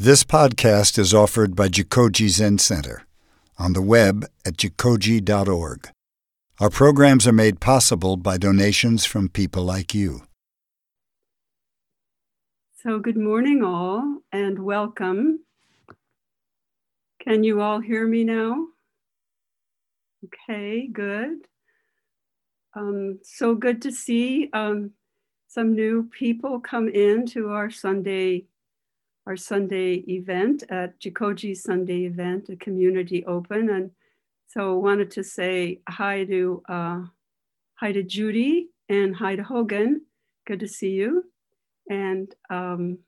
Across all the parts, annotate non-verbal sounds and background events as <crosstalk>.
This podcast is offered by Jikoji Zen Center on the web at jikoji.org. Our programs are made possible by donations from people like you. So, good morning, all, and welcome. Can you all hear me now? Okay, good. Um, so good to see um, some new people come in to our Sunday our Sunday event at Jikoji Sunday event, a community open. And so wanted to say hi to uh, hi to Judy and hi to Hogan. Good to see you. And um,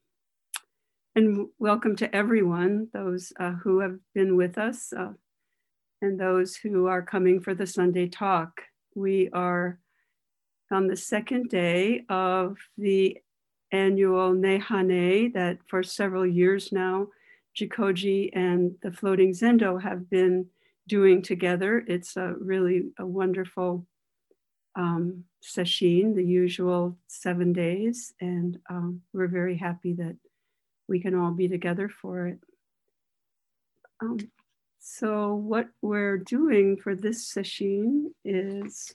and welcome to everyone, those uh, who have been with us uh, and those who are coming for the Sunday talk. We are on the second day of the annual Nehane that for several years now, Jikoji and the Floating Zendo have been doing together. It's a really a wonderful um, sesshin, the usual seven days, and um, we're very happy that we can all be together for it. Um, so what we're doing for this sesshin is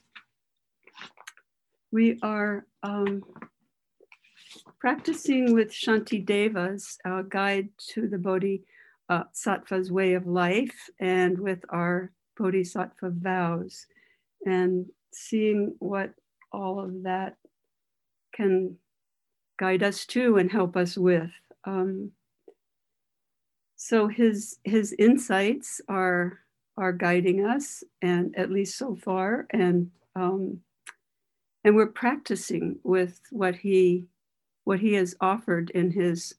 we are um, practicing with Shantideva's uh, guide to the Bodhisattva's uh, way of life and with our Bodhisattva vows and seeing what all of that can guide us to and help us with. Um, so his his insights are are guiding us, and at least so far, and um, and we're practicing with what he what he has offered in his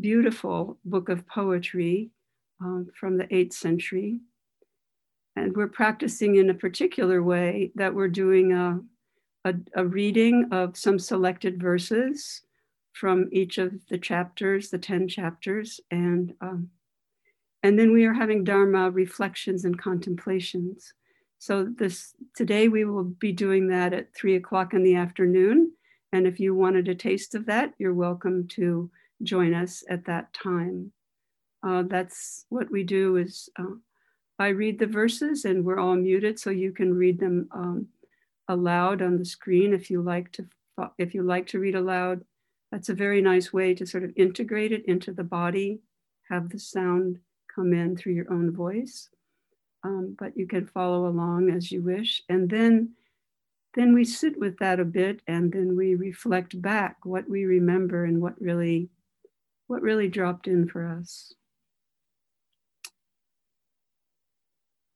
beautiful book of poetry um, from the 8th century. And we're practicing in a particular way that we're doing a, a, a reading of some selected verses from each of the chapters, the 10 chapters. And, um, and then we are having Dharma reflections and contemplations. So this today we will be doing that at three o'clock in the afternoon. And if you wanted a taste of that, you're welcome to join us at that time. Uh, that's what we do is uh, I read the verses and we're all muted so you can read them um, aloud on the screen if you like to if you like to read aloud. That's a very nice way to sort of integrate it into the body, have the sound come in through your own voice. Um, but you can follow along as you wish. And then then we sit with that a bit and then we reflect back what we remember and what really what really dropped in for us.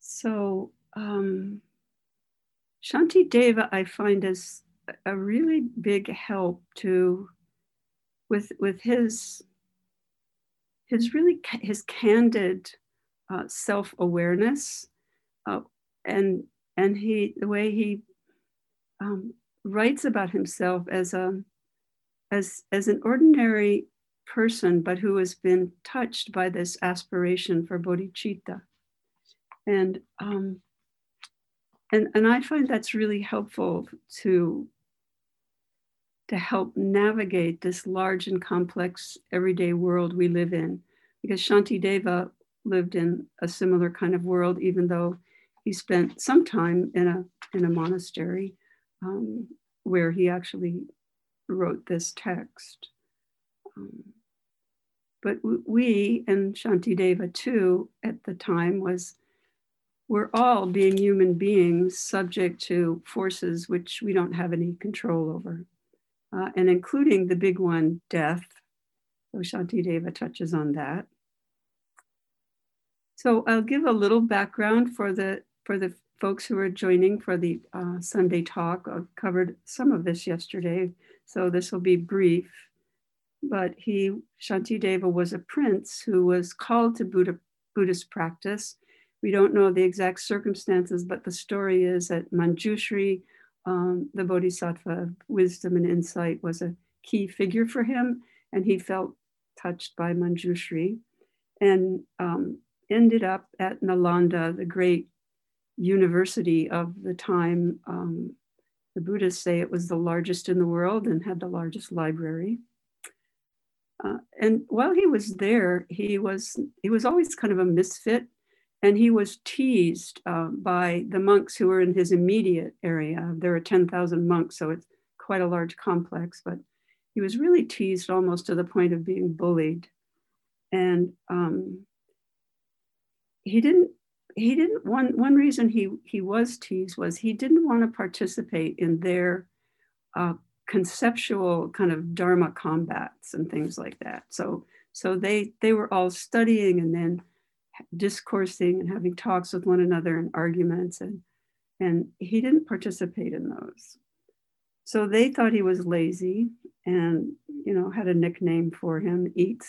So um, Shantideva i find as a really big help to with with his his really his candid uh, self-awareness uh, and and he the way he um, writes about himself as a as as an ordinary person, but who has been touched by this aspiration for bodhicitta, and um, and and I find that's really helpful to to help navigate this large and complex everyday world we live in, because Shantideva lived in a similar kind of world, even though he spent some time in a in a monastery um, where he actually wrote this text. Um, but we and Shantideva too at the time was we're all being human beings subject to forces which we don't have any control over, uh, and including the big one, death. So Shantideva touches on that. So I'll give a little background for the for the folks who are joining for the uh, Sunday talk. I've covered some of this yesterday, so this will be brief. But he, Shantideva, was a prince who was called to Buddha, Buddhist practice. We don't know the exact circumstances, but the story is that Manjushri, um, the Bodhisattva of wisdom and insight, was a key figure for him, and he felt touched by Manjushri and um, ended up at Nalanda, the great university of the time. Um, the Buddhists say it was the largest in the world and had the largest library. uh, and while he was there, he was he was always kind of a misfit, and he was teased uh, by the monks who were in his immediate area. There are ten thousand monks, so it's quite a large complex. But he was really teased almost to the point of being bullied, and um, he didn't he didn't one one reason he he was teased was he didn't want to participate in their uh, conceptual kind of dharma combats and things like that. So so they they were all studying and then discoursing and having talks with one another and arguments and and he didn't participate in those. So they thought he was lazy and you know had a nickname for him eat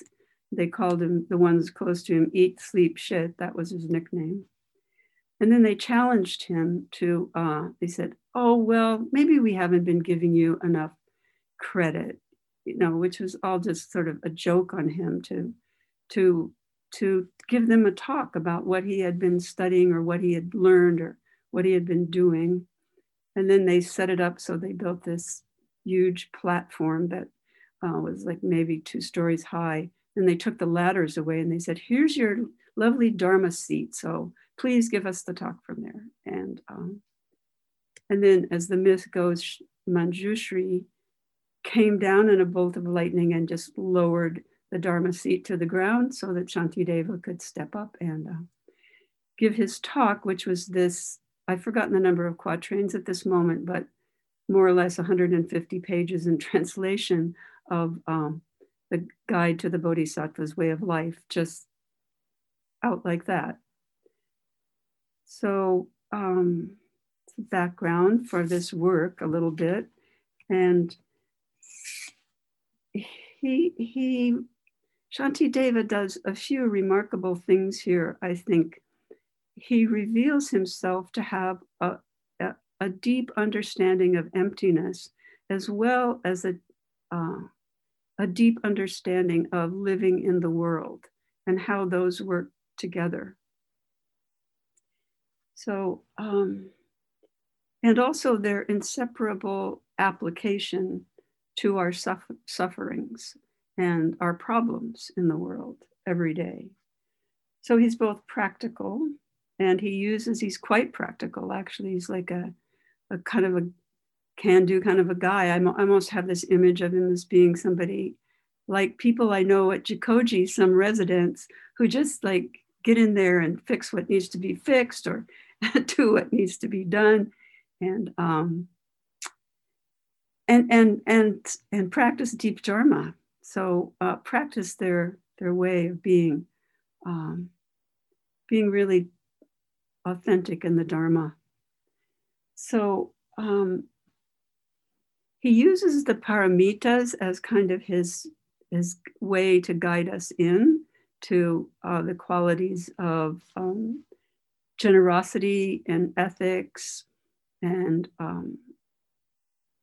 they called him the ones close to him eat sleep shit that was his nickname and then they challenged him to, uh, they said, oh, well, maybe we haven't been giving you enough credit, you know, which was all just sort of a joke on him to, to, to give them a talk about what he had been studying or what he had learned or what he had been doing. And then they set it up so they built this huge platform that uh, was like maybe two stories high. And they took the ladders away and they said, here's your lovely Dharma seat. So please give us the talk from there. And um, and then as the myth goes, Manjushri came down in a bolt of lightning and just lowered the Dharma seat to the ground so that Shantideva could step up and uh, give his talk, which was this, I've forgotten the number of quatrains at this moment, but more or less 150 pages in <laughs> translation of um, the guide to the Bodhisattva's way of life, just out like that. So, um, background for this work a little bit, and he he Shantideva does a few remarkable things here. I think he reveals himself to have a, a, a deep understanding of emptiness, as well as a uh, a deep understanding of living in the world and how those work together. So, um, and also their inseparable application to our suffer- sufferings and our problems in the world every day. So he's both practical and he uses, he's quite practical actually. He's like a, a kind of a can do kind of a guy. I almost have this image of him as being somebody like people I know at Jikoji, some residents who just like get in there and fix what needs to be fixed or <laughs> do what needs to be done. And um, and and and and practice deep dharma. So uh, practice their their way of being um, being really authentic in the dharma. So um, he uses the paramitas as kind of his his way to guide us in to uh, the qualities of um, generosity and ethics and um,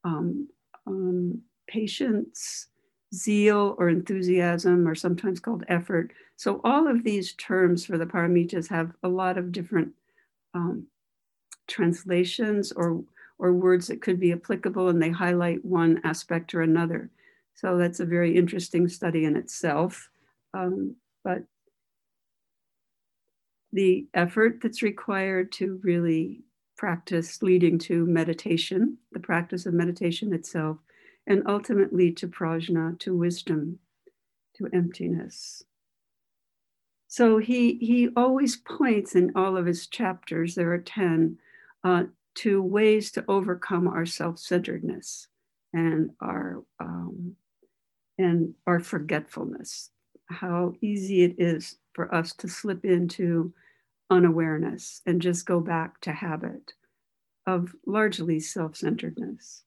um, um, patience, zeal or enthusiasm, or sometimes called effort. So, all of these terms for the paramitas have a lot of different um, translations or, or words that could be applicable, and they highlight one aspect or another. So, that's a very interesting study in itself. Um, but the effort that's required to really practice leading to meditation, the practice of meditation itself, and ultimately to prajna, to wisdom, to emptiness. So he, he always points in all of his chapters, there are 10, uh, to ways to overcome our self-centeredness and our um, and our forgetfulness. How easy it is for us to slip into unawareness and just go back to habit of largely self centeredness.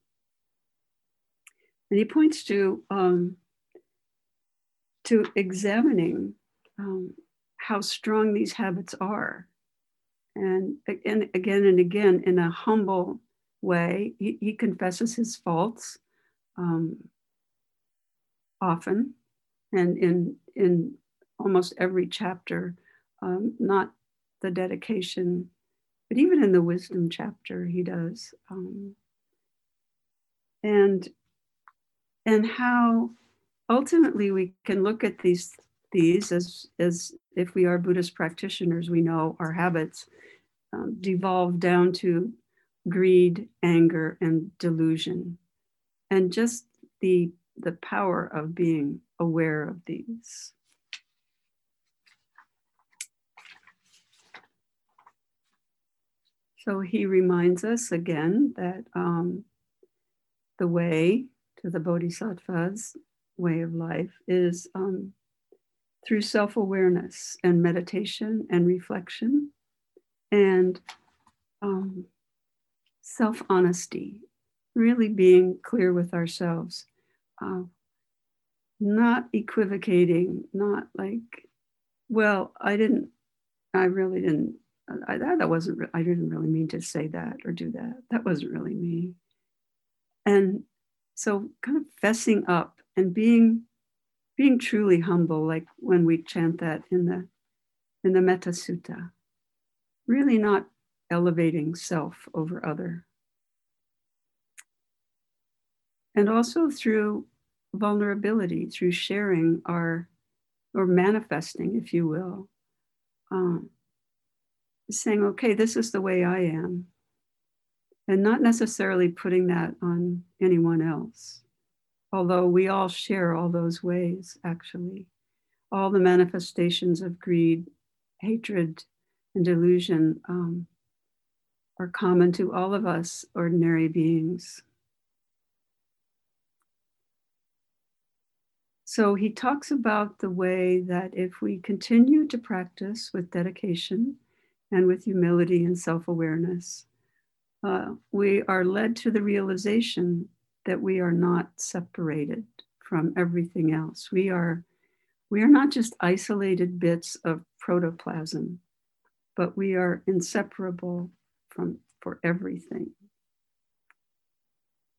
And he points to, um, to examining um, how strong these habits are. And, and again and again, in a humble way, he, he confesses his faults um, often and in, in almost every chapter, um, not the dedication, but even in the wisdom chapter, he does. Um, and and how ultimately, we can look at these these as as if we are Buddhist practitioners, we know our habits um, devolve down to greed, anger, and delusion, and just the the power of being aware of these. So he reminds us again that um, the way to the bodhisattva's way of life is um, through self awareness and meditation and reflection and um, self honesty, really being clear with ourselves, uh, not equivocating, not like, well, I didn't, I really didn't, I, that, that wasn't, I didn't really mean to say that or do that. That wasn't really me. And so kind of fessing up and being being truly humble, like when we chant that in the in the Metta Sutta, really not elevating self over other. And also through vulnerability, through sharing our, or manifesting, if you will, um, saying, okay, this is the way I am, and not necessarily putting that on anyone else although we all share all those ways, actually. All the manifestations of greed, hatred, and delusion um, are common to all of us ordinary beings. So he talks about the way that if we continue to practice with dedication and with humility and self awareness, uh, we are led to the realization that we are not separated from everything else. We are, we are not just isolated bits of protoplasm, but we are inseparable from for everything.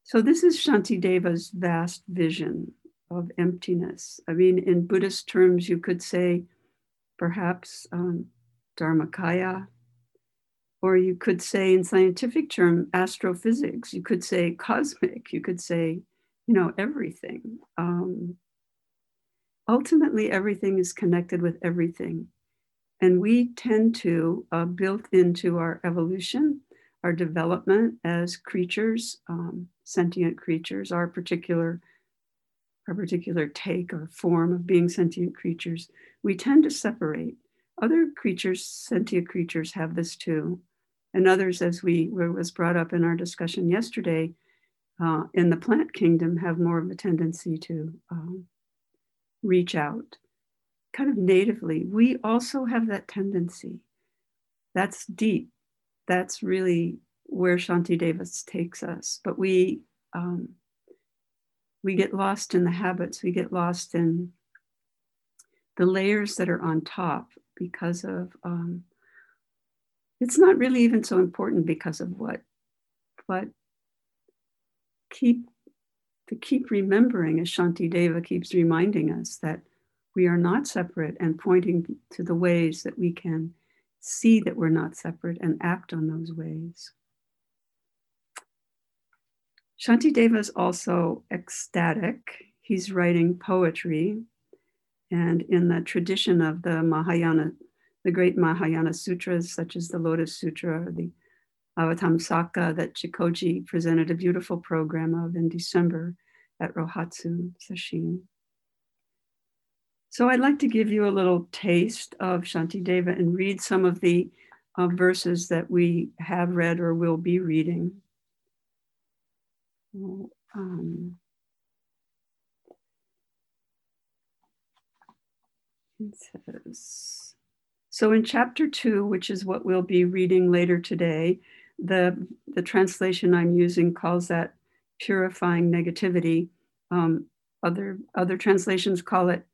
So this is Shantideva's vast vision of emptiness. I mean, in Buddhist terms, you could say perhaps um, Dharmakaya, or you could say in scientific term astrophysics. You could say cosmic. You could say you know everything. Um, ultimately everything is connected with everything. And we tend to uh, built into our evolution our development as creatures um, sentient creatures our particular our particular take or form of being sentient creatures. We tend to separate. Other creatures sentient creatures have this too and others, as we was brought up in our discussion yesterday, uh, in the plant kingdom have more of a tendency to um, reach out kind of natively. We also have that tendency. That's deep. That's really where Shantideva takes us. But we um, we get lost in the habits. We get lost in the layers that are on top because of um, it's not really even so important because of what, but keep to keep remembering, as Shantideva keeps reminding us, that we are not separate and pointing to the ways that we can see that we're not separate and act on those ways. Shantideva is also ecstatic. He's writing poetry, and in the tradition of the Mahayana the great Mahayana sutras, such as the Lotus Sutra or the Avatamsaka that Jikoji presented a beautiful program of in December at Rohatsu Sesshin. So I'd like to give you a little taste of Shantideva and read some of the uh, verses that we have read or will be reading. Um, it says, so in chapter two, which is what we'll be reading later today, the, the translation I'm using calls that purifying negativity. Um, other, other translations call it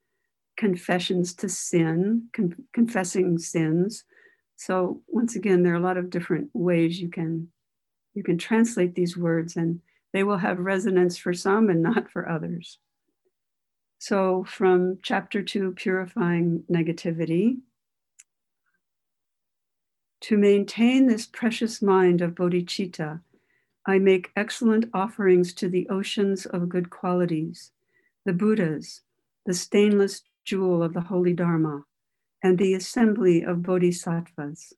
confessions to sin, con- confessing sins. So once again, there are a lot of different ways you can you can translate these words and they will have resonance for some and not for others. So from chapter two, purifying negativity, to maintain this precious mind of bodhicitta, I make excellent offerings to the oceans of good qualities, the Buddhas, the stainless jewel of the holy Dharma, and the assembly of bodhisattvas.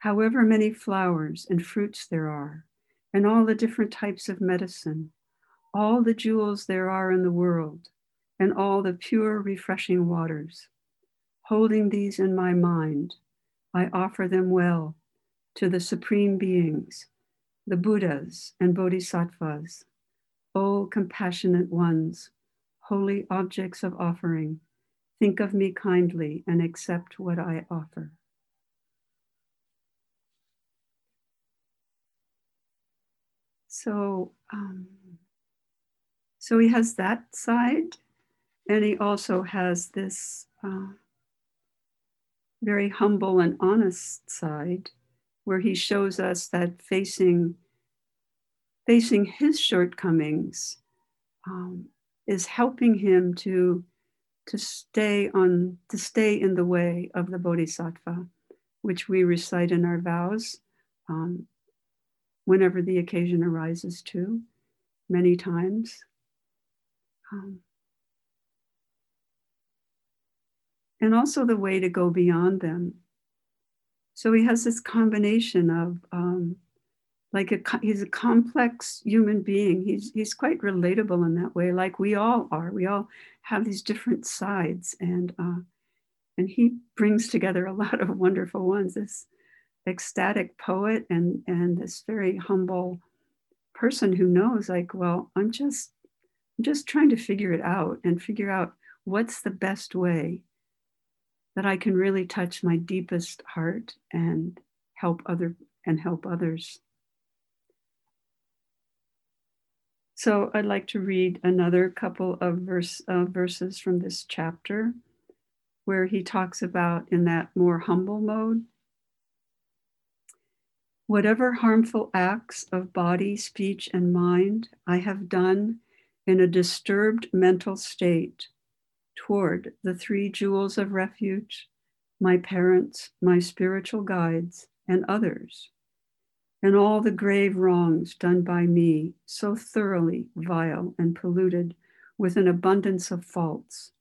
However many flowers and fruits there are, and all the different types of medicine, all the jewels there are in the world, and all the pure, refreshing waters. Holding these in my mind, I offer them well to the supreme beings, the Buddhas and Bodhisattvas, O compassionate ones, holy objects of offering, think of me kindly and accept what I offer. So, um, so he has that side, and he also has this uh, very humble and honest side where he shows us that facing facing his shortcomings um, is helping him to to stay on to stay in the way of the bodhisattva which we recite in our vows um, whenever the occasion arises too many times. Um, and also the way to go beyond them so he has this combination of um, like a, he's a complex human being. He's he's quite relatable in that way, like we all are. We all have these different sides, and uh, and he brings together a lot of wonderful ones. This ecstatic poet and and this very humble person who knows, like, well, I'm just I'm just trying to figure it out and figure out what's the best way that I can really touch my deepest heart and help other and help others. So I'd like to read another couple of verse, uh, verses from this chapter where he talks about in that more humble mode. Whatever harmful acts of body, speech, and mind I have done in a disturbed mental state toward the three jewels of refuge, my parents, my spiritual guides, and others, and all the grave wrongs done by me, so thoroughly vile and polluted with an abundance of faults,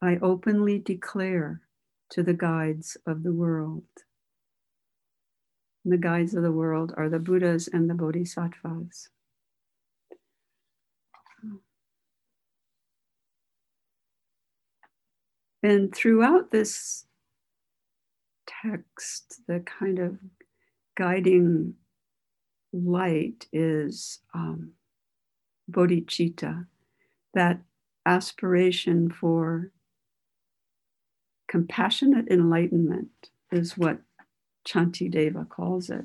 I openly declare to the guides of the world. And the guides of the world are the Buddhas and the Bodhisattvas. And throughout this text, the kind of guiding light is um, bodhicitta, that aspiration for compassionate enlightenment is what Shantideva calls it.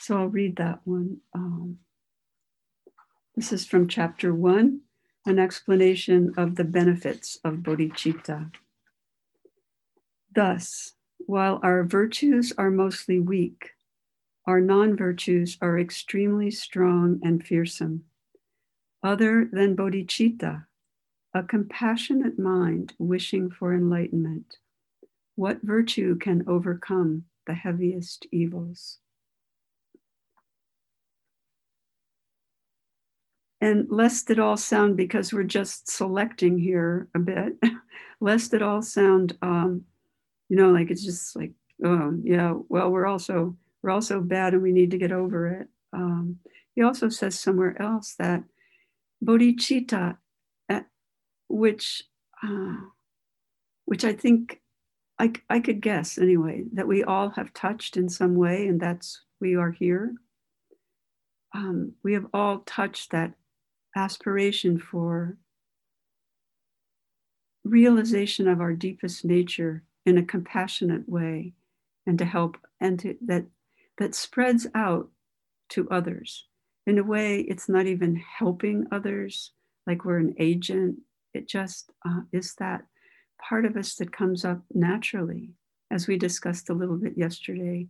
So I'll read that one. Um, this is from chapter one an explanation of the benefits of bodhicitta. Thus, while our virtues are mostly weak, our non virtues are extremely strong and fearsome. Other than bodhicitta, a compassionate mind wishing for enlightenment, what virtue can overcome the heaviest evils? And lest it all sound, because we're just selecting here a bit, <laughs> lest it all sound, um, you know, like it's just like, oh yeah, well, we're also we're also bad and we need to get over it. Um, he also says somewhere else that bodhicitta, uh, which uh, which I think I, I could guess anyway, that we all have touched in some way, and that's we are here. Um, we have all touched that aspiration for realization of our deepest nature in a compassionate way and to help and to, that that spreads out to others. In a way it's not even helping others like we're an agent. It just uh, is that part of us that comes up naturally as we discussed a little bit yesterday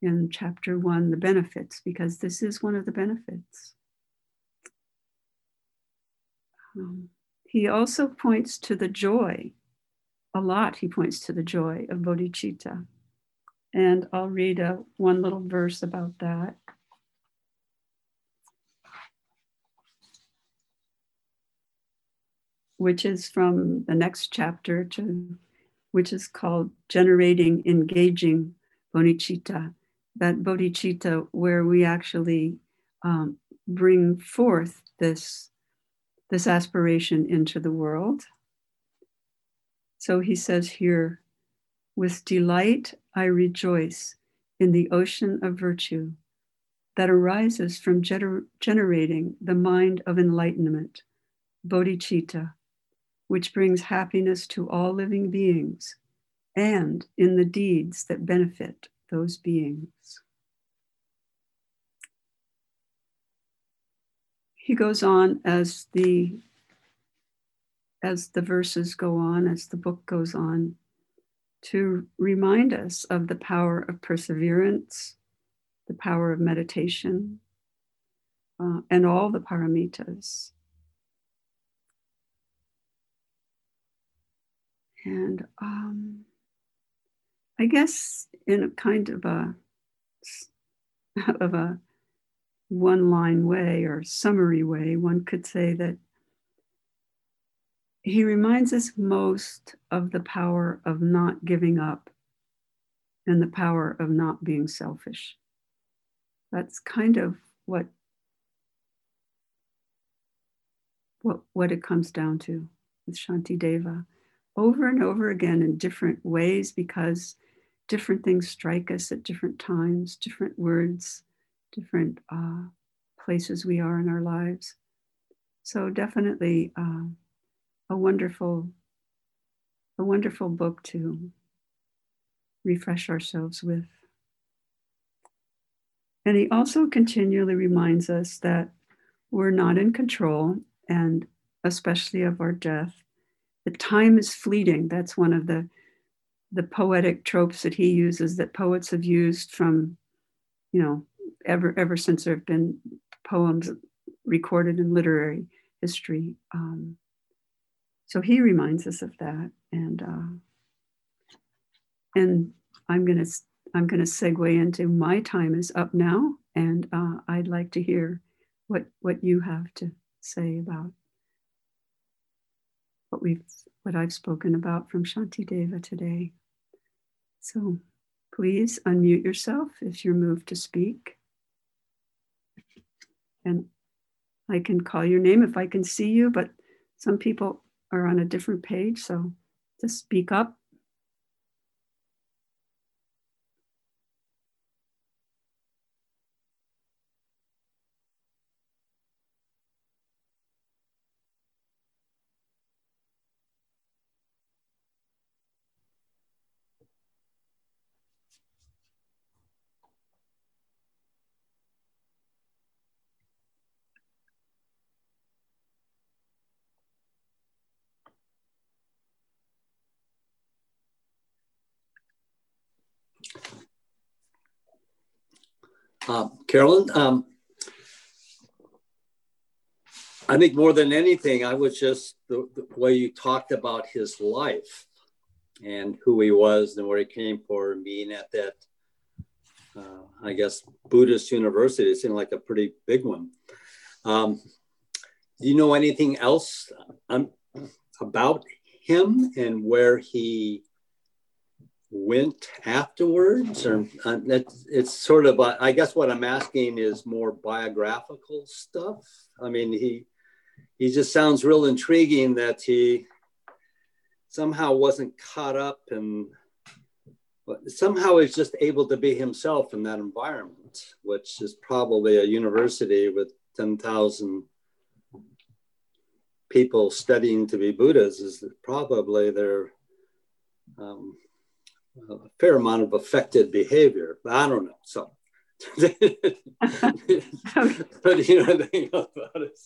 in chapter one the benefits because this is one of the benefits um, he also points to the joy, a lot, he points to the joy of bodhicitta. And I'll read a, one little verse about that. which is from the next chapter to which is called generating engaging bodhicitta that bodhicitta where we actually um, bring forth this this aspiration into the world so he says here with delight i rejoice in the ocean of virtue that arises from gener- generating the mind of enlightenment bodhicitta which brings happiness to all living beings and in the deeds that benefit those beings. He goes on as the as the verses go on, as the book goes on, to remind us of the power of perseverance, the power of meditation, uh, and all the paramitas. And um, I guess in a kind of a <laughs> of a one line way or summary way, one could say that he reminds us most of the power of not giving up and the power of not being selfish. That's kind of what what, what it comes down to with Shantideva over and over again in different ways because different things strike us at different times, different words, different uh, places we are in our lives. So definitely uh, a wonderful, a wonderful book to refresh ourselves with. And he also continually reminds us that we're not in control, and especially of our death, the time is fleeting. That's one of the the poetic tropes that he uses that poets have used from, you know, ever ever since there have been poems recorded in literary history. Um, so he reminds us of that, and uh, and I'm gonna I'm gonna segue into my time is up now, and uh, I'd like to hear what what you have to say about what we've what I've spoken about from Shantideva today. So please unmute yourself if you're moved to speak. And I can call your name if I can see you, but some people are on a different page, so just speak up Uh, Carolyn, um, I think more than anything, I was just the, the, way you talked about his life and who he was and where he came from, being at that, uh, I guess, Buddhist university. It seemed like a pretty big one. Um, do you know anything else um, about him and where he went afterwards or uh, it's, it's sort of a, I guess what i'm asking is more biographical stuff. I mean he he just sounds real intriguing that he somehow wasn't caught up and somehow he's just able to be himself in that environment which is probably a university with 10,000 people studying to be buddhas is probably their um, a fair amount of affected behavior. But I don't know. So, <laughs> but you know anything about it.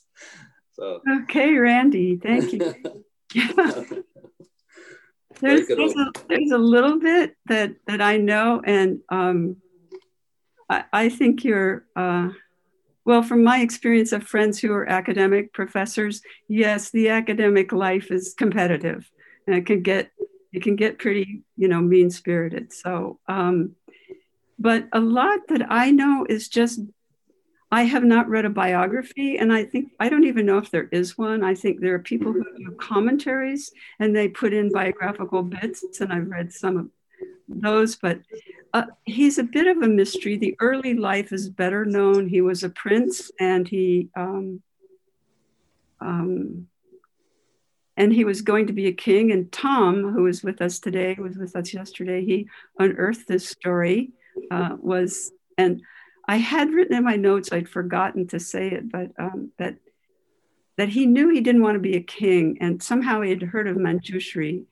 So okay, Randy, thank you. <laughs> there's, there's, a, there's a little bit that that I know, and um, I, I think you're. Uh, well, from my experience of friends who are academic professors, yes, the academic life is competitive and it can get it can get pretty, you know, mean spirited. So, um, but a lot that I know is just, I have not read a biography, and I think I don't even know if there is one. I think there are people who do commentaries and they put in biographical bits, and I've read some of those, but uh, he's a bit of a mystery. The early life is better known. He was a prince, and he um, um, and he was going to be a king. And Tom, who is with us today, was with us yesterday. He unearthed this story. Uh, was and I had written in my notes, I'd forgotten to say it, but um, that that he knew he didn't want to be a king, and somehow he had heard of Manjushri,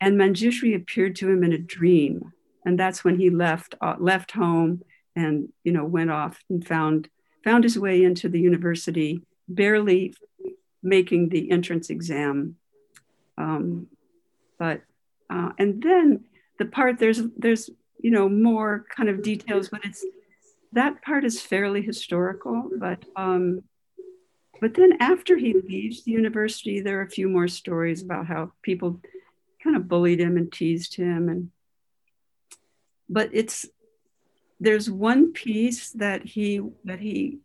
and Manjushri appeared to him in a dream, and that's when he left uh, left home and you know went off and found found his way into the university, barely making the entrance exam, um, but uh, and then the part there's there's you know more kind of details, but it's that part is fairly historical, but um, but then after he leaves the university, there are a few more stories about how people kind of bullied him and teased him, and but it's there's one piece that he that he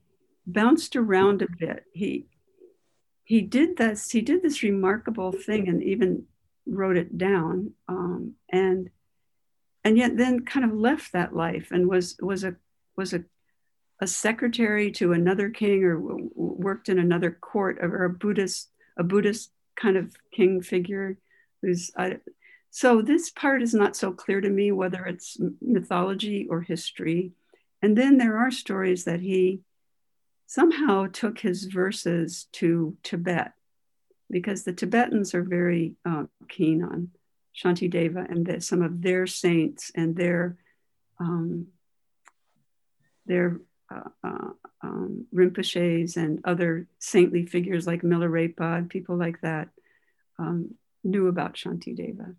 bounced around a bit. He he did this he did this remarkable thing and even wrote it down um, and and yet then kind of left that life and was was a was a, a secretary to another king or w- worked in another court or a Buddhist, a Buddhist kind of king figure who's, I, so this part is not so clear to me whether it's mythology or history. And then there are stories that he somehow took his verses to Tibet because the Tibetans are very uh, keen on Shantideva and the, some of their saints and their um, their uh, uh, um, Rinpoches and other saintly figures like Milarepa and people like that um, knew about Shantideva.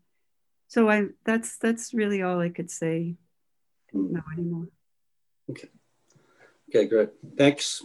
So I that's that's really all I could say. Know anymore. Okay. Okay, great. Thanks.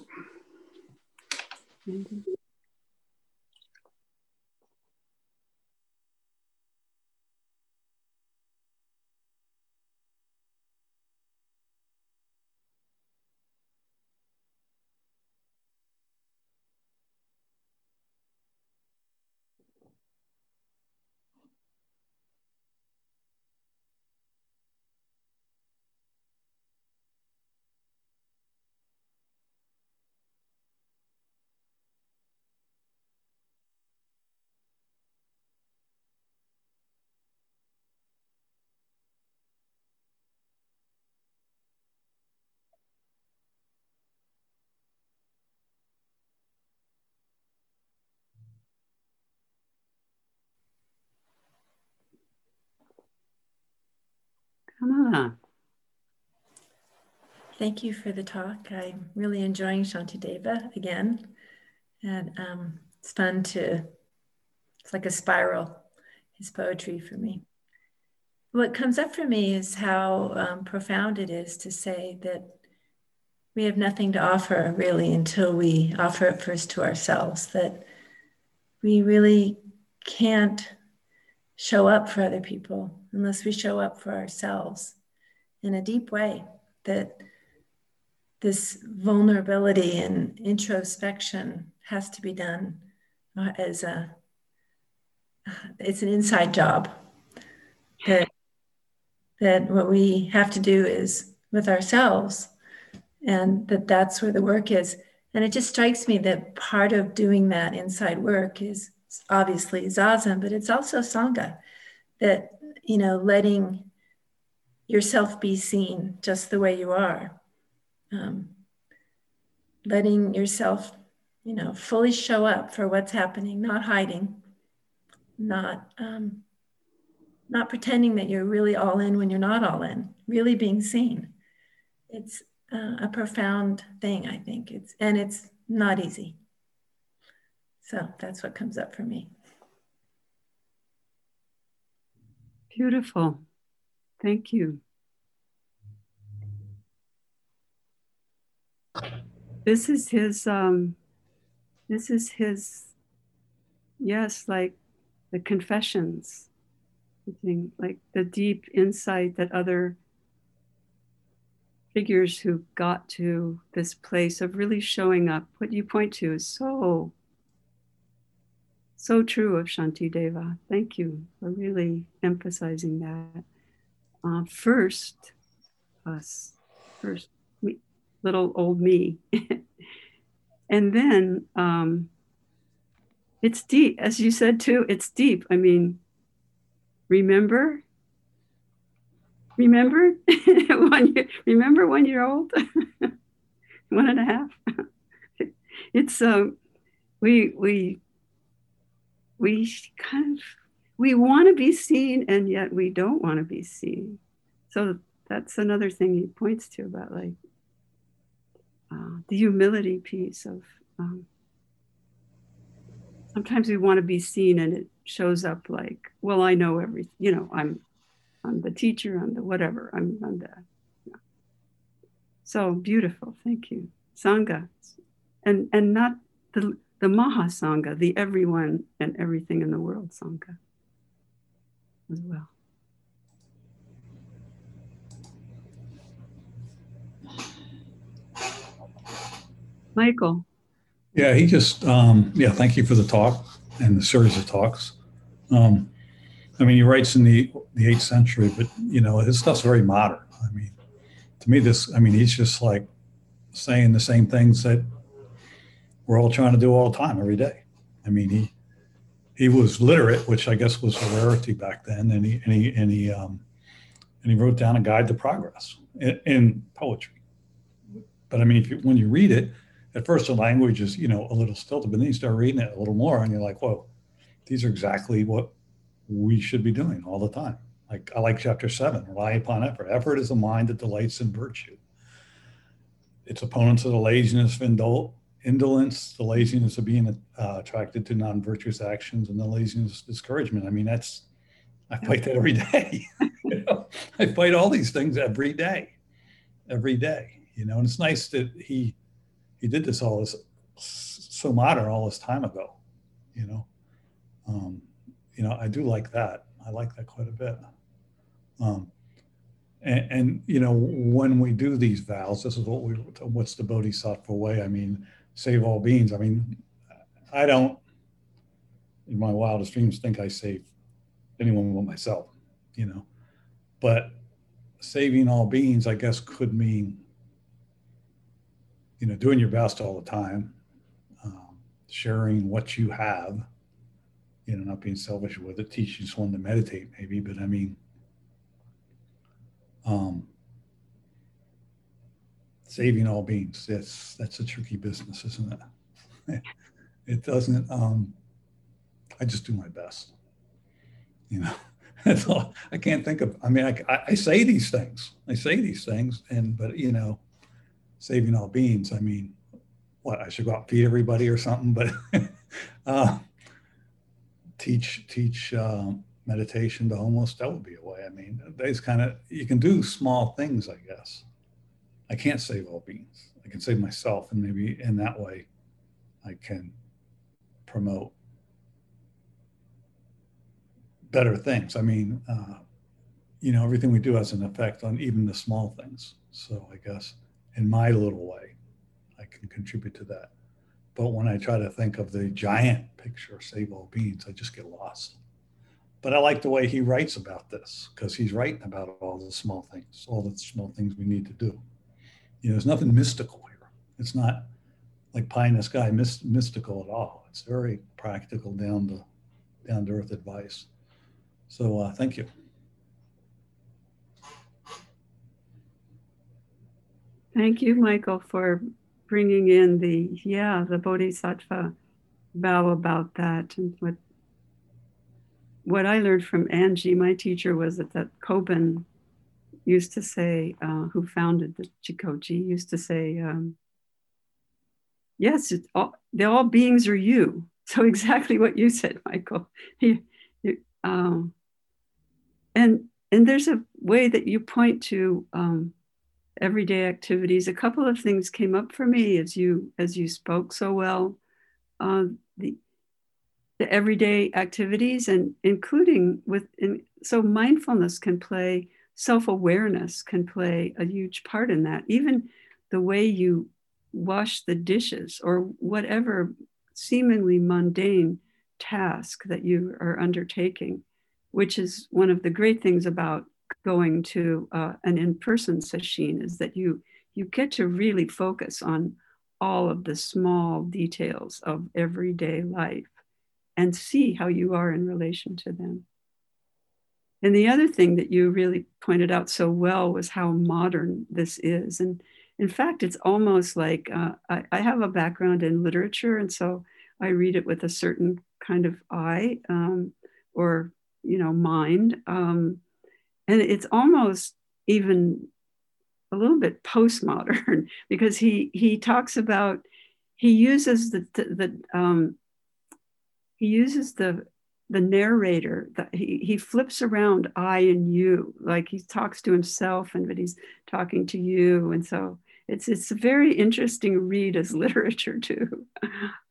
Kamala. Thank you for the talk. I'm really enjoying Shantideva again. And um, it's fun to, it's like a spiral, his poetry for me. What comes up for me is how um, profound it is to say that we have nothing to offer really until we offer it first to ourselves, that we really can't show up for other people unless we show up for ourselves in a deep way that this vulnerability and introspection has to be done uh, as a it's an inside job. That that what we have to do is with ourselves and that that's where the work is. And it just strikes me that part of doing that inside work is obviously zazen but it's also sangha that you know, letting yourself be seen just the way you are, um, letting yourself, you know, fully show up for what's happening, not hiding, not um, not pretending that you're really all in when you're not all in, really being seen. It's uh, a profound thing, I think. It's and it's not easy. So that's what comes up for me. Beautiful. Thank you. This is his um this is his yes, like the confessions. Like the deep insight that other figures who got to this place of really showing up. What you point to is so, so true of Shantideva. Thank you for really emphasizing that. Uh, first, us, first, me, little old me. <laughs> and then um, it's deep, as you said too, it's deep. I mean, remember Remember <laughs> one year, remember one year old, <laughs> one and a half. it's um, we we we kind of we want to be seen and yet we don't want to be seen. So that's another thing he points to about like uh, the humility piece of um, sometimes we want to be seen and it shows up like well i know everything you know i'm I'm the teacher, I'm the whatever, I'm, I'm the. Yeah. So beautiful, thank you. Sangha, and, and not the, the Maha Sangha, the everyone and everything in the world Sangha as well. Michael. Yeah, he just, um, yeah, thank you for the talk and the series of talks. Um, I mean, he writes in the the eighth century, but you know, his stuff's very modern. I mean, to me, this, I mean, he's just like saying the same things that we're all trying to do all the time, every day. I mean, he he was literate, which I guess was a rarity back then, and he and he and he um, and he wrote down a guide to progress in, in poetry. But I mean, if you, when you read it, at first the language is you know a little stilted, but then you start reading it a little more, and you're like, whoa, these are exactly what we should be doing all the time. Like I like chapter seven, rely upon effort. Effort is a mind that delights in virtue. Its opponents are the laziness of indol- indolence, the laziness of being uh, attracted to non-virtuous actions, and the laziness of discouragement. I mean, that's I fight that every day. <laughs> you know? I fight all these things every day, every day. You know, and it's nice that he he did this all this so modern all this time ago. You know, um, you know, I do like that. I like that quite a bit. Um, and, and, you know, when we do these vows, this is what we, what's the Bodhisattva way? I mean, save all beings. I mean, I don't, in my wildest dreams, think I save anyone but myself, you know. But saving all beings, I guess, could mean, you know, doing your best all the time, um, sharing what you have, you know, not being selfish with it, teaching someone to meditate, maybe. But I mean, um, saving all beings, that's that's a tricky business, isn't it? <laughs> it doesn't. Um, I just do my best. You know, <laughs> that's all. I can't think of. I mean, I, I say these things. I say these things, and but you know, saving all beings. I mean, what I should go out feed everybody or something, but. <laughs> uh, teach teach uh, meditation to homeless, that would be a way. I mean, these kind of you can do small things, I guess. I can't save all beings. I can save myself, and maybe in that way, I can promote better things. I mean, uh, you know, everything we do has an effect on even the small things. So I guess in my little way, I can contribute to that. But when I try to think of the giant picture, save all beings, I just get lost. But I like the way he writes about this because he's writing about all the small things, all the small things we need to do. You know, there's nothing mystical here. It's not like pie in the sky myst- mystical at all. It's very practical, down to down to earth advice. So uh, thank you. Thank you, Michael, for bringing in the yeah the bodhisattva vow about that and what what I learned from Angie, my teacher, was that that Kobun used to say, uh, who founded the Jikoji, used to say, um, yes, all, the all beings are you. <laughs> So exactly what you said, Michael. <laughs> You, you, um, and and there's a way that you point to um, everyday activities. A couple of things came up for me as you as you spoke so well. Uh, the the everyday activities and including with in, so mindfulness can play self awareness can play a huge part in that. Even the way you wash the dishes or whatever seemingly mundane task that you are undertaking, which is one of the great things about going to uh, an in-person session is that you you get to really focus on all of the small details of everyday life and see how you are in relation to them. And the other thing that you really pointed out so well was how modern this is. And in fact, it's almost like uh, I, I, have a background in literature, and so I read it with a certain kind of eye um, or you know mind, um, and it's almost even a little bit postmodern <laughs> because he he talks about he uses the the, the um, he uses the the narrator that he, he flips around I and you like he talks to himself and but he's talking to you. And so it's it's a very interesting read as <laughs> literature too.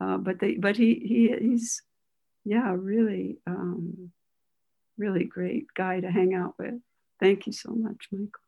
Uh, but they but he he he's yeah really um, really great guy to hang out with. Thank you so much Michael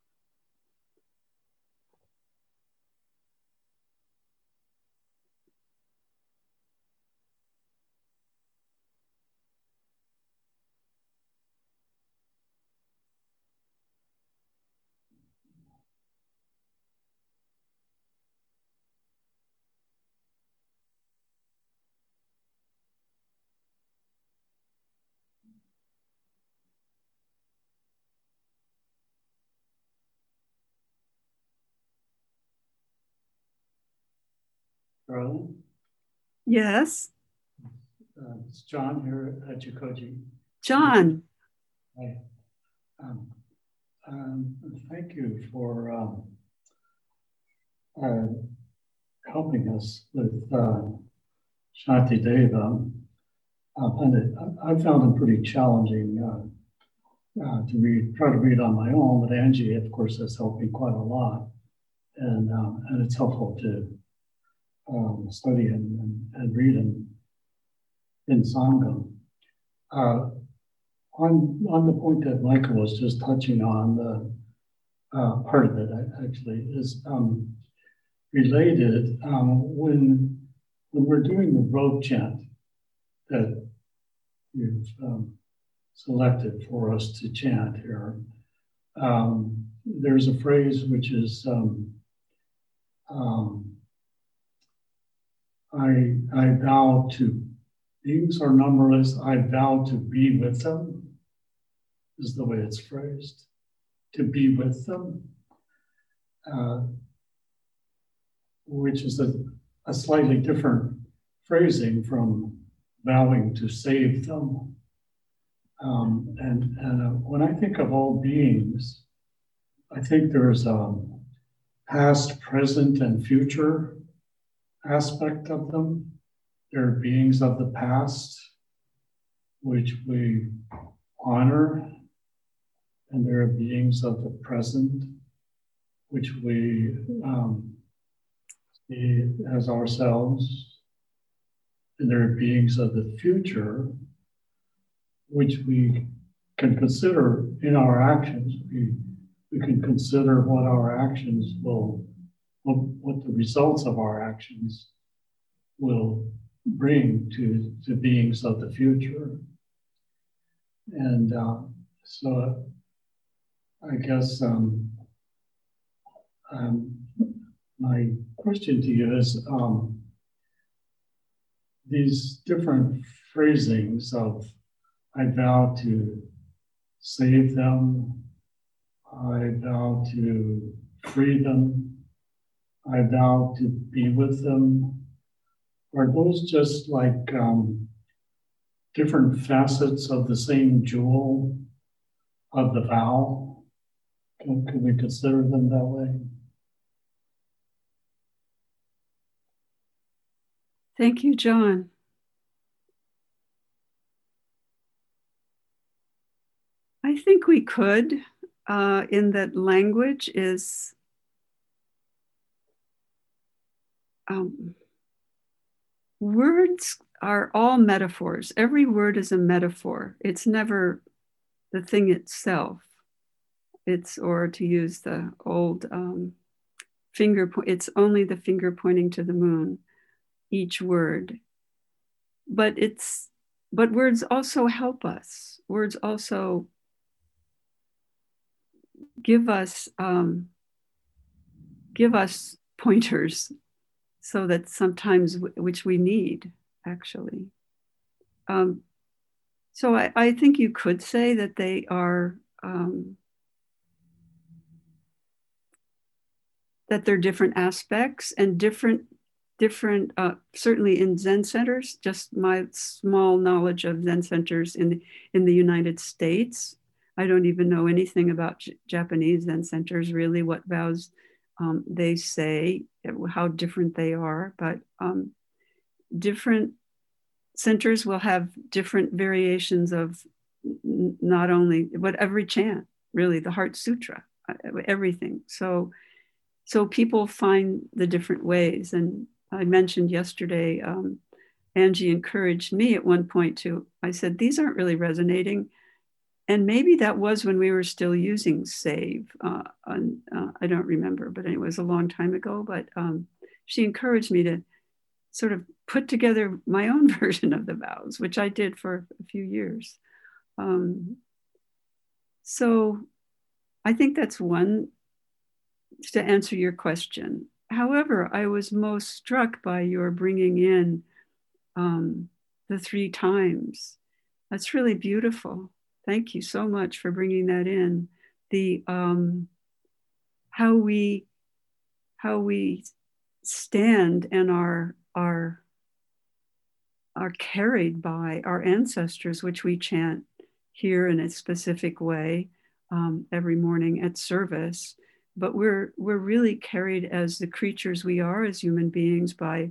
Carolyn? Yes. Uh, it's John here at Jikoji. John. Hi. Um, um, thank you for um, uh, helping us with uh, Shantideva. Uh, and it, I found it pretty challenging uh, uh, to read, try to read on my own, but Angie, of course, has helped me quite a lot. And, um, and it's helpful to um, study and, and, and, read in, in Sangha. Uh, on, on the point that Michael was just touching on, the uh, part of it actually is um, related. Um, when, when we're doing the rope chant that you've um, selected for us to chant here, um, there's a phrase which is um, I, I vow to, beings are numberless, I vow to be with them, is the way it's phrased, to be with them, uh, which is a, a slightly different phrasing from vowing to save them. Um, and and uh, when I think of all beings, I think there's um, past, present, and future aspect of them. They're beings of the past, which we honor, and there are beings of the present, which we um, see as ourselves, and there are beings of the future, which we can consider in our actions. We, we can consider what our actions will what, what the results of our actions will bring to, to beings of the future. And uh, so I guess um, um, my question to you is um, these different phrasings of I vow to save them, I vow to free them, I vow to be with them? Are those just like um, different facets of the same jewel of the vow? Can, can we consider them that way? Thank you, John. I think we could, uh, in that language is um, words are all metaphors. Every word is a metaphor, it's never the thing itself. it's or to use the old um, finger point it's only the finger pointing to the moon each word but it's but words also help us words also give us um, give us pointers so that sometimes which we need actually. Um, so I, I, think you could say that they are um, that they're different aspects and different different uh, certainly in zen centers just my small knowledge of zen centers in the, in the united states. I don't even know anything about J- japanese zen centers really what vows um, they say how different they are but um, different centers will have different variations of not only but every chant really the heart sutra uh, everything so so people find the different ways. And I mentioned yesterday, um, Angie encouraged me at one point to, I said, these aren't really resonating. And maybe that was when we were still using save. Uh, on, uh, I don't remember, but it was a long time ago. But um, she encouraged me to sort of put together my own <laughs> version of the vows, which I did for a few years. Um, so I think that's one to answer your question. However, I was most struck by your bringing in um, the three times. That's really beautiful. Thank you so much for bringing that in. The um, how we how we stand and are are are carried by our ancestors, which we chant here in a specific way um, every morning at service but we're we're really carried as the creatures we are as human beings by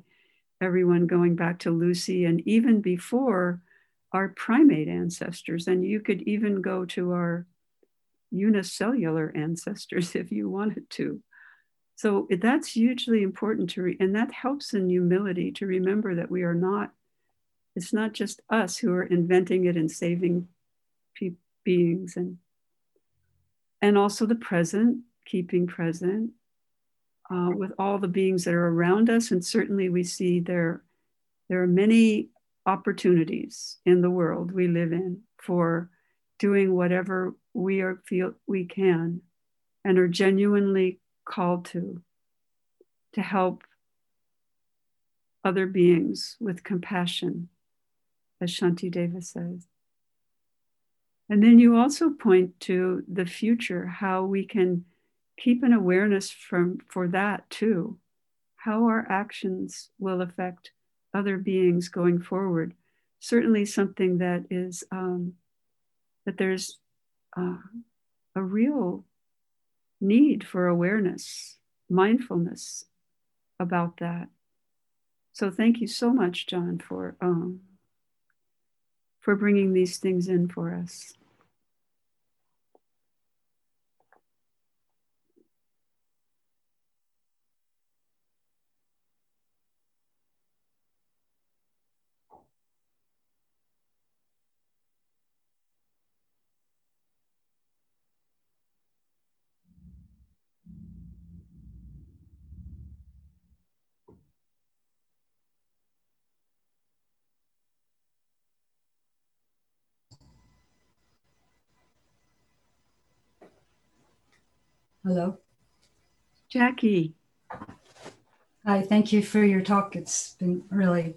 everyone going back to Lucy and even before our primate ancestors and you could even go to our unicellular ancestors <laughs> if you wanted to so that's hugely important to re- and that helps in humility to remember that we are not it's not just us who are inventing it and saving pe- beings and and also the present keeping present uh, with all the beings that are around us. And certainly we see there, there are many opportunities in the world we live in for doing whatever we are feel we can and are genuinely called to to help other beings with compassion as Shantideva says. And then you also point to the future how we can keep an awareness from for that too. How our actions will affect other beings going forward. Certainly something that is um, that there's uh, a real need for awareness mindfulness about that. So thank you so much john for um, for bringing these things in for us Hello. Jackie. Hi, thank you for your talk. It's been really,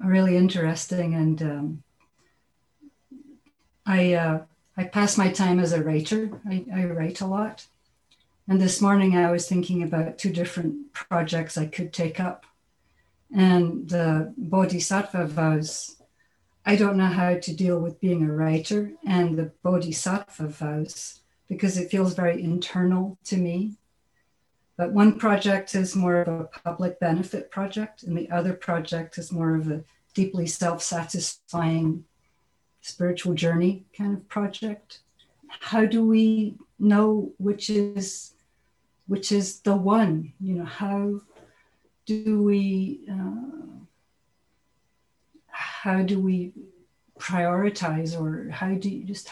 really interesting. And um, I, uh, I pass my time as a writer. I, I write a lot. And this morning I was thinking about two different projects I could take up. And the Bodhisattva vows, I don't know how to deal with being a writer, and the Bodhisattva vows because it feels very internal to me. But one project is more of a public benefit project, and the other project is more of a deeply self satisfying spiritual journey kind of project. How do we know which is which is the one? You know, how do we uh, how do we prioritize, or how do you just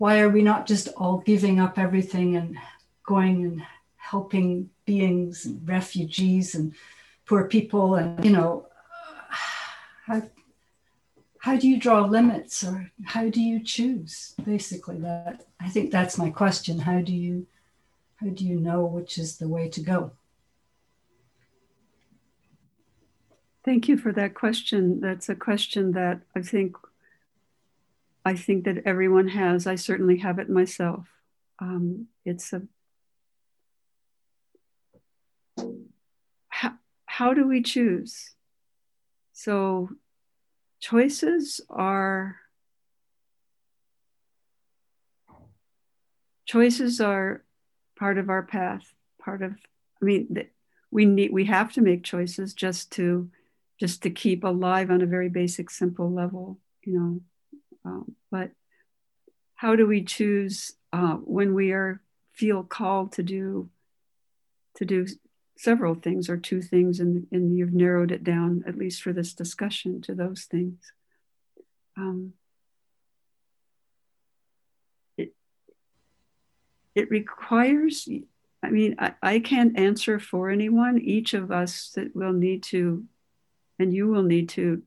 why are we not just all giving up everything and going and helping beings and refugees and poor people and you know how how do you draw limits or how do you choose basically? That i think that's my question. How do you how do you know which is the way to go? Thank you for that question. That's a question that i think i think that everyone has. I certainly have it myself. Um, it's a how, how do we choose? So choices are choices are part of our path part of i mean we need we have to make choices just to just to keep alive on a very basic simple level you know um, but how do we choose uh, when we are feel called to do to do several things or two things, and, and you've narrowed it down, at least for this discussion, to those things. Um, it, it requires, I mean, I, I can't answer for anyone. Each of us that will need to, and you will need to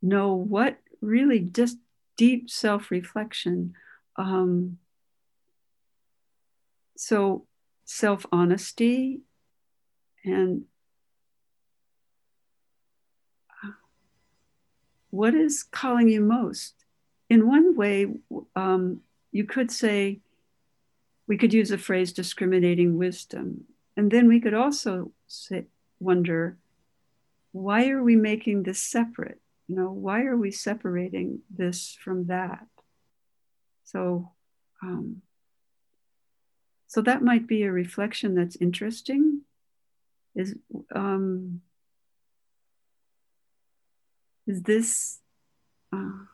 know what really just deep self reflection. Um, so, self honesty and what is calling you most? In one way, um, you could say, we could use the phrase discriminating wisdom. And then we could also say, wonder, why are we making this separate? You know, why are we separating this from that? So, um, so that might be a reflection that's interesting is um, is this uh,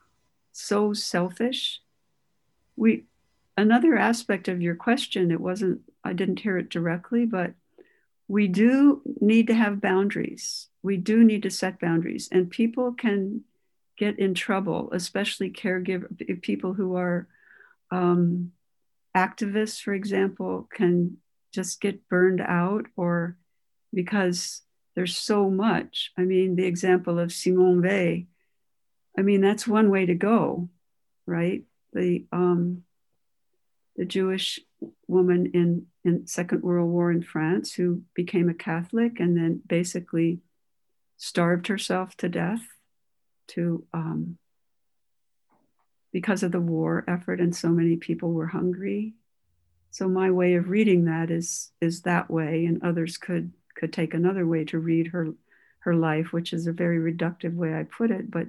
so selfish? We another aspect of your question. It wasn't. I didn't hear it directly, but we do need to have boundaries. We do need to set boundaries, and people can get in trouble, especially caregiver people who are um, activists, for example, can just get burned out or because there's so much. I mean, the example of Simone Weil, I mean, that's one way to go, right? The um, the Jewish woman in in Second World War in France who became a Catholic and then basically starved herself to death to um, because of the war effort and so many people were hungry. So my way of reading that is is that way, and others could could take another way to read her her life, which is a very reductive way I put it. But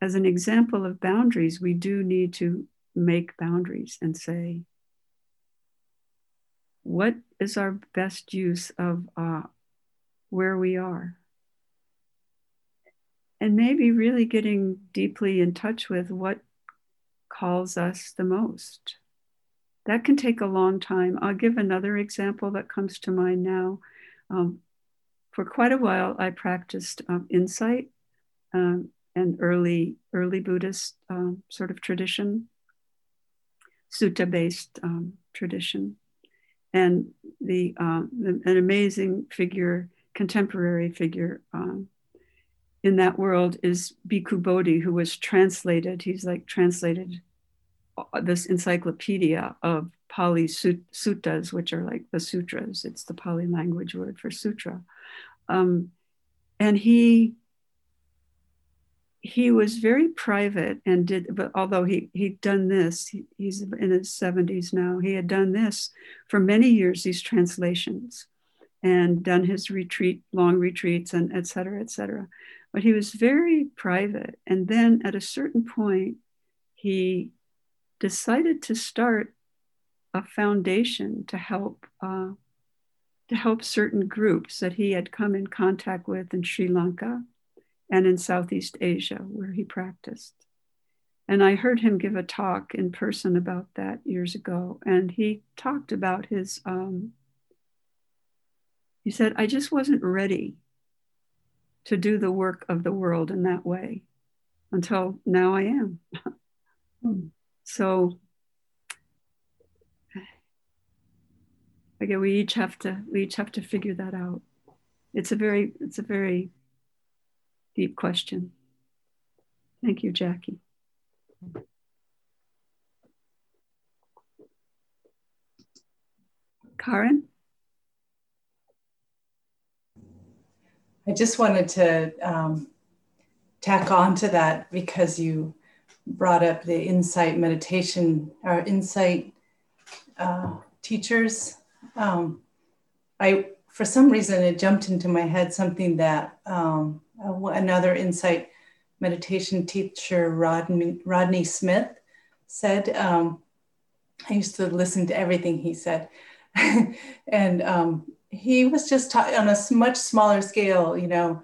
as an example of boundaries, we do need to make boundaries and say, what is our best use of uh, where we are? And maybe really getting deeply in touch with what calls us the most. That can take a long time. I'll give another example that comes to mind now. Um, for quite a while, I practiced um, insight um, and early early Buddhist um, sort of tradition, sutta based um, tradition, and the, um, the, an amazing figure, contemporary figure in that world is Bhikkhu Bodhi, who was translated. He's like translated uh, this encyclopedia of Pali suttas, which are like the sutras. It's the Pali language word for sutra. Um, and he he was very private and did but although he he'd done this he, he's in his 70s now he had done this for many years these translations and done his retreat long retreats and et cetera et cetera but he was very private and then at a certain point he decided to start a foundation to help uh, to help certain groups that he had come in contact with in Sri Lanka and in Southeast Asia, where he practiced. And I heard him give a talk in person about that years ago. And he talked about his, um, he said, I just wasn't ready to do the work of the world in that way until now I am. Hmm. so again we each have to we each have to figure that out. It's a very it's a very deep question. Thank you, Jackie. Karen? I just wanted to um, tack on to that because you brought up the insight meditation or insight uh, teachers. Um, I, for some reason, it jumped into my head something that um, another insight meditation teacher, Rodney, Rodney Smith, said. Um, I used to listen to everything he said. <laughs> and um, he was just on a much smaller scale, you know,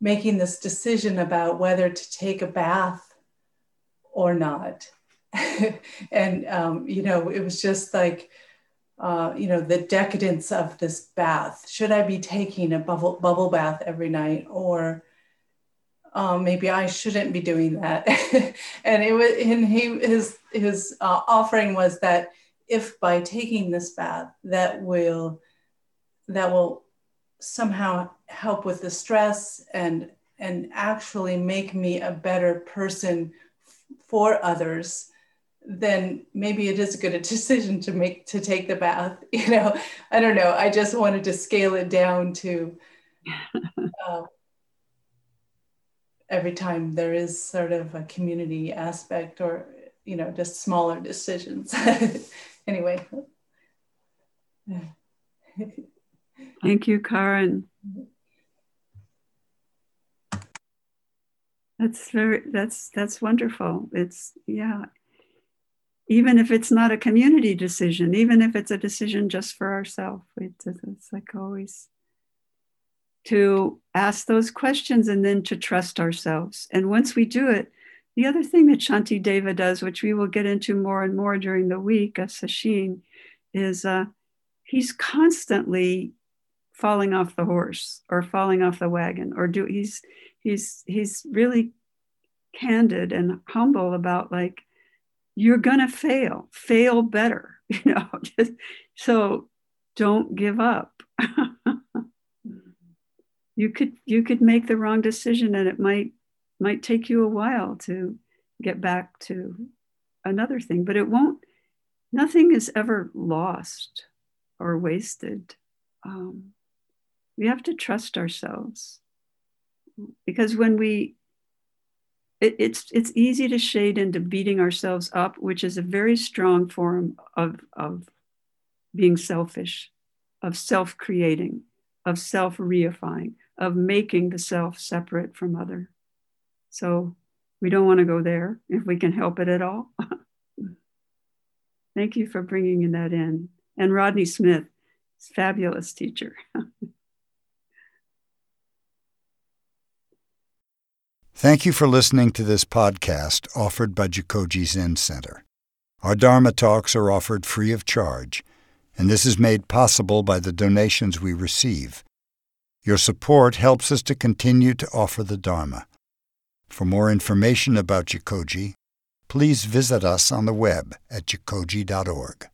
making this decision about whether to take a bath or not. <laughs> and, um, you know, it was just like, uh, you know, the decadence of this bath. Should I be taking a bubble, bubble bath every night? Or um, maybe I shouldn't be doing that. <laughs> and it was, and he, his, his uh, offering was that if by taking this bath, that will, that will somehow help with the stress and, and actually make me a better person for others, then maybe it is a good <laughs> decision to make to take the bath. <laughs> You know, I don't know. I just wanted to scale it down to <laughs> uh, every time there is sort of a community aspect or you know just smaller decisions. anyway. Thank you, Karen. That's very that's that's wonderful. It's yeah. Even if it's not a community decision, even if it's a decision just for ourselves, it's, it's like always to ask those questions and then to trust ourselves. And once we do it, the other thing that Shantideva does, which we will get into more and more during the week of Sesshin, is uh, he's constantly falling off the horse or falling off the wagon or do he's he's he's really candid and humble about like you're gonna fail. Fail better <laughs> you know just so don't give up. <laughs> You could you could make the wrong decision and it might might take you a while to get back to another thing but it won't nothing is ever lost or wasted. Um, we have to trust ourselves. Because when we it, it's it's easy to shade into beating ourselves up which is a very strong form of of being selfish of self-creating of self-reifying of making the self separate from other. So we don't want to go there if we can help it at all. <laughs> Thank you for bringing that in. And rodney smith fabulous teacher <laughs> Thank you for listening to this podcast offered by Jikoji Zen Center. Our Dharma talks are offered free of charge, and this is made possible by the donations we receive. Your support helps us to continue to offer the Dharma. For more information about Jikoji, please visit us on the web at jikoji.org.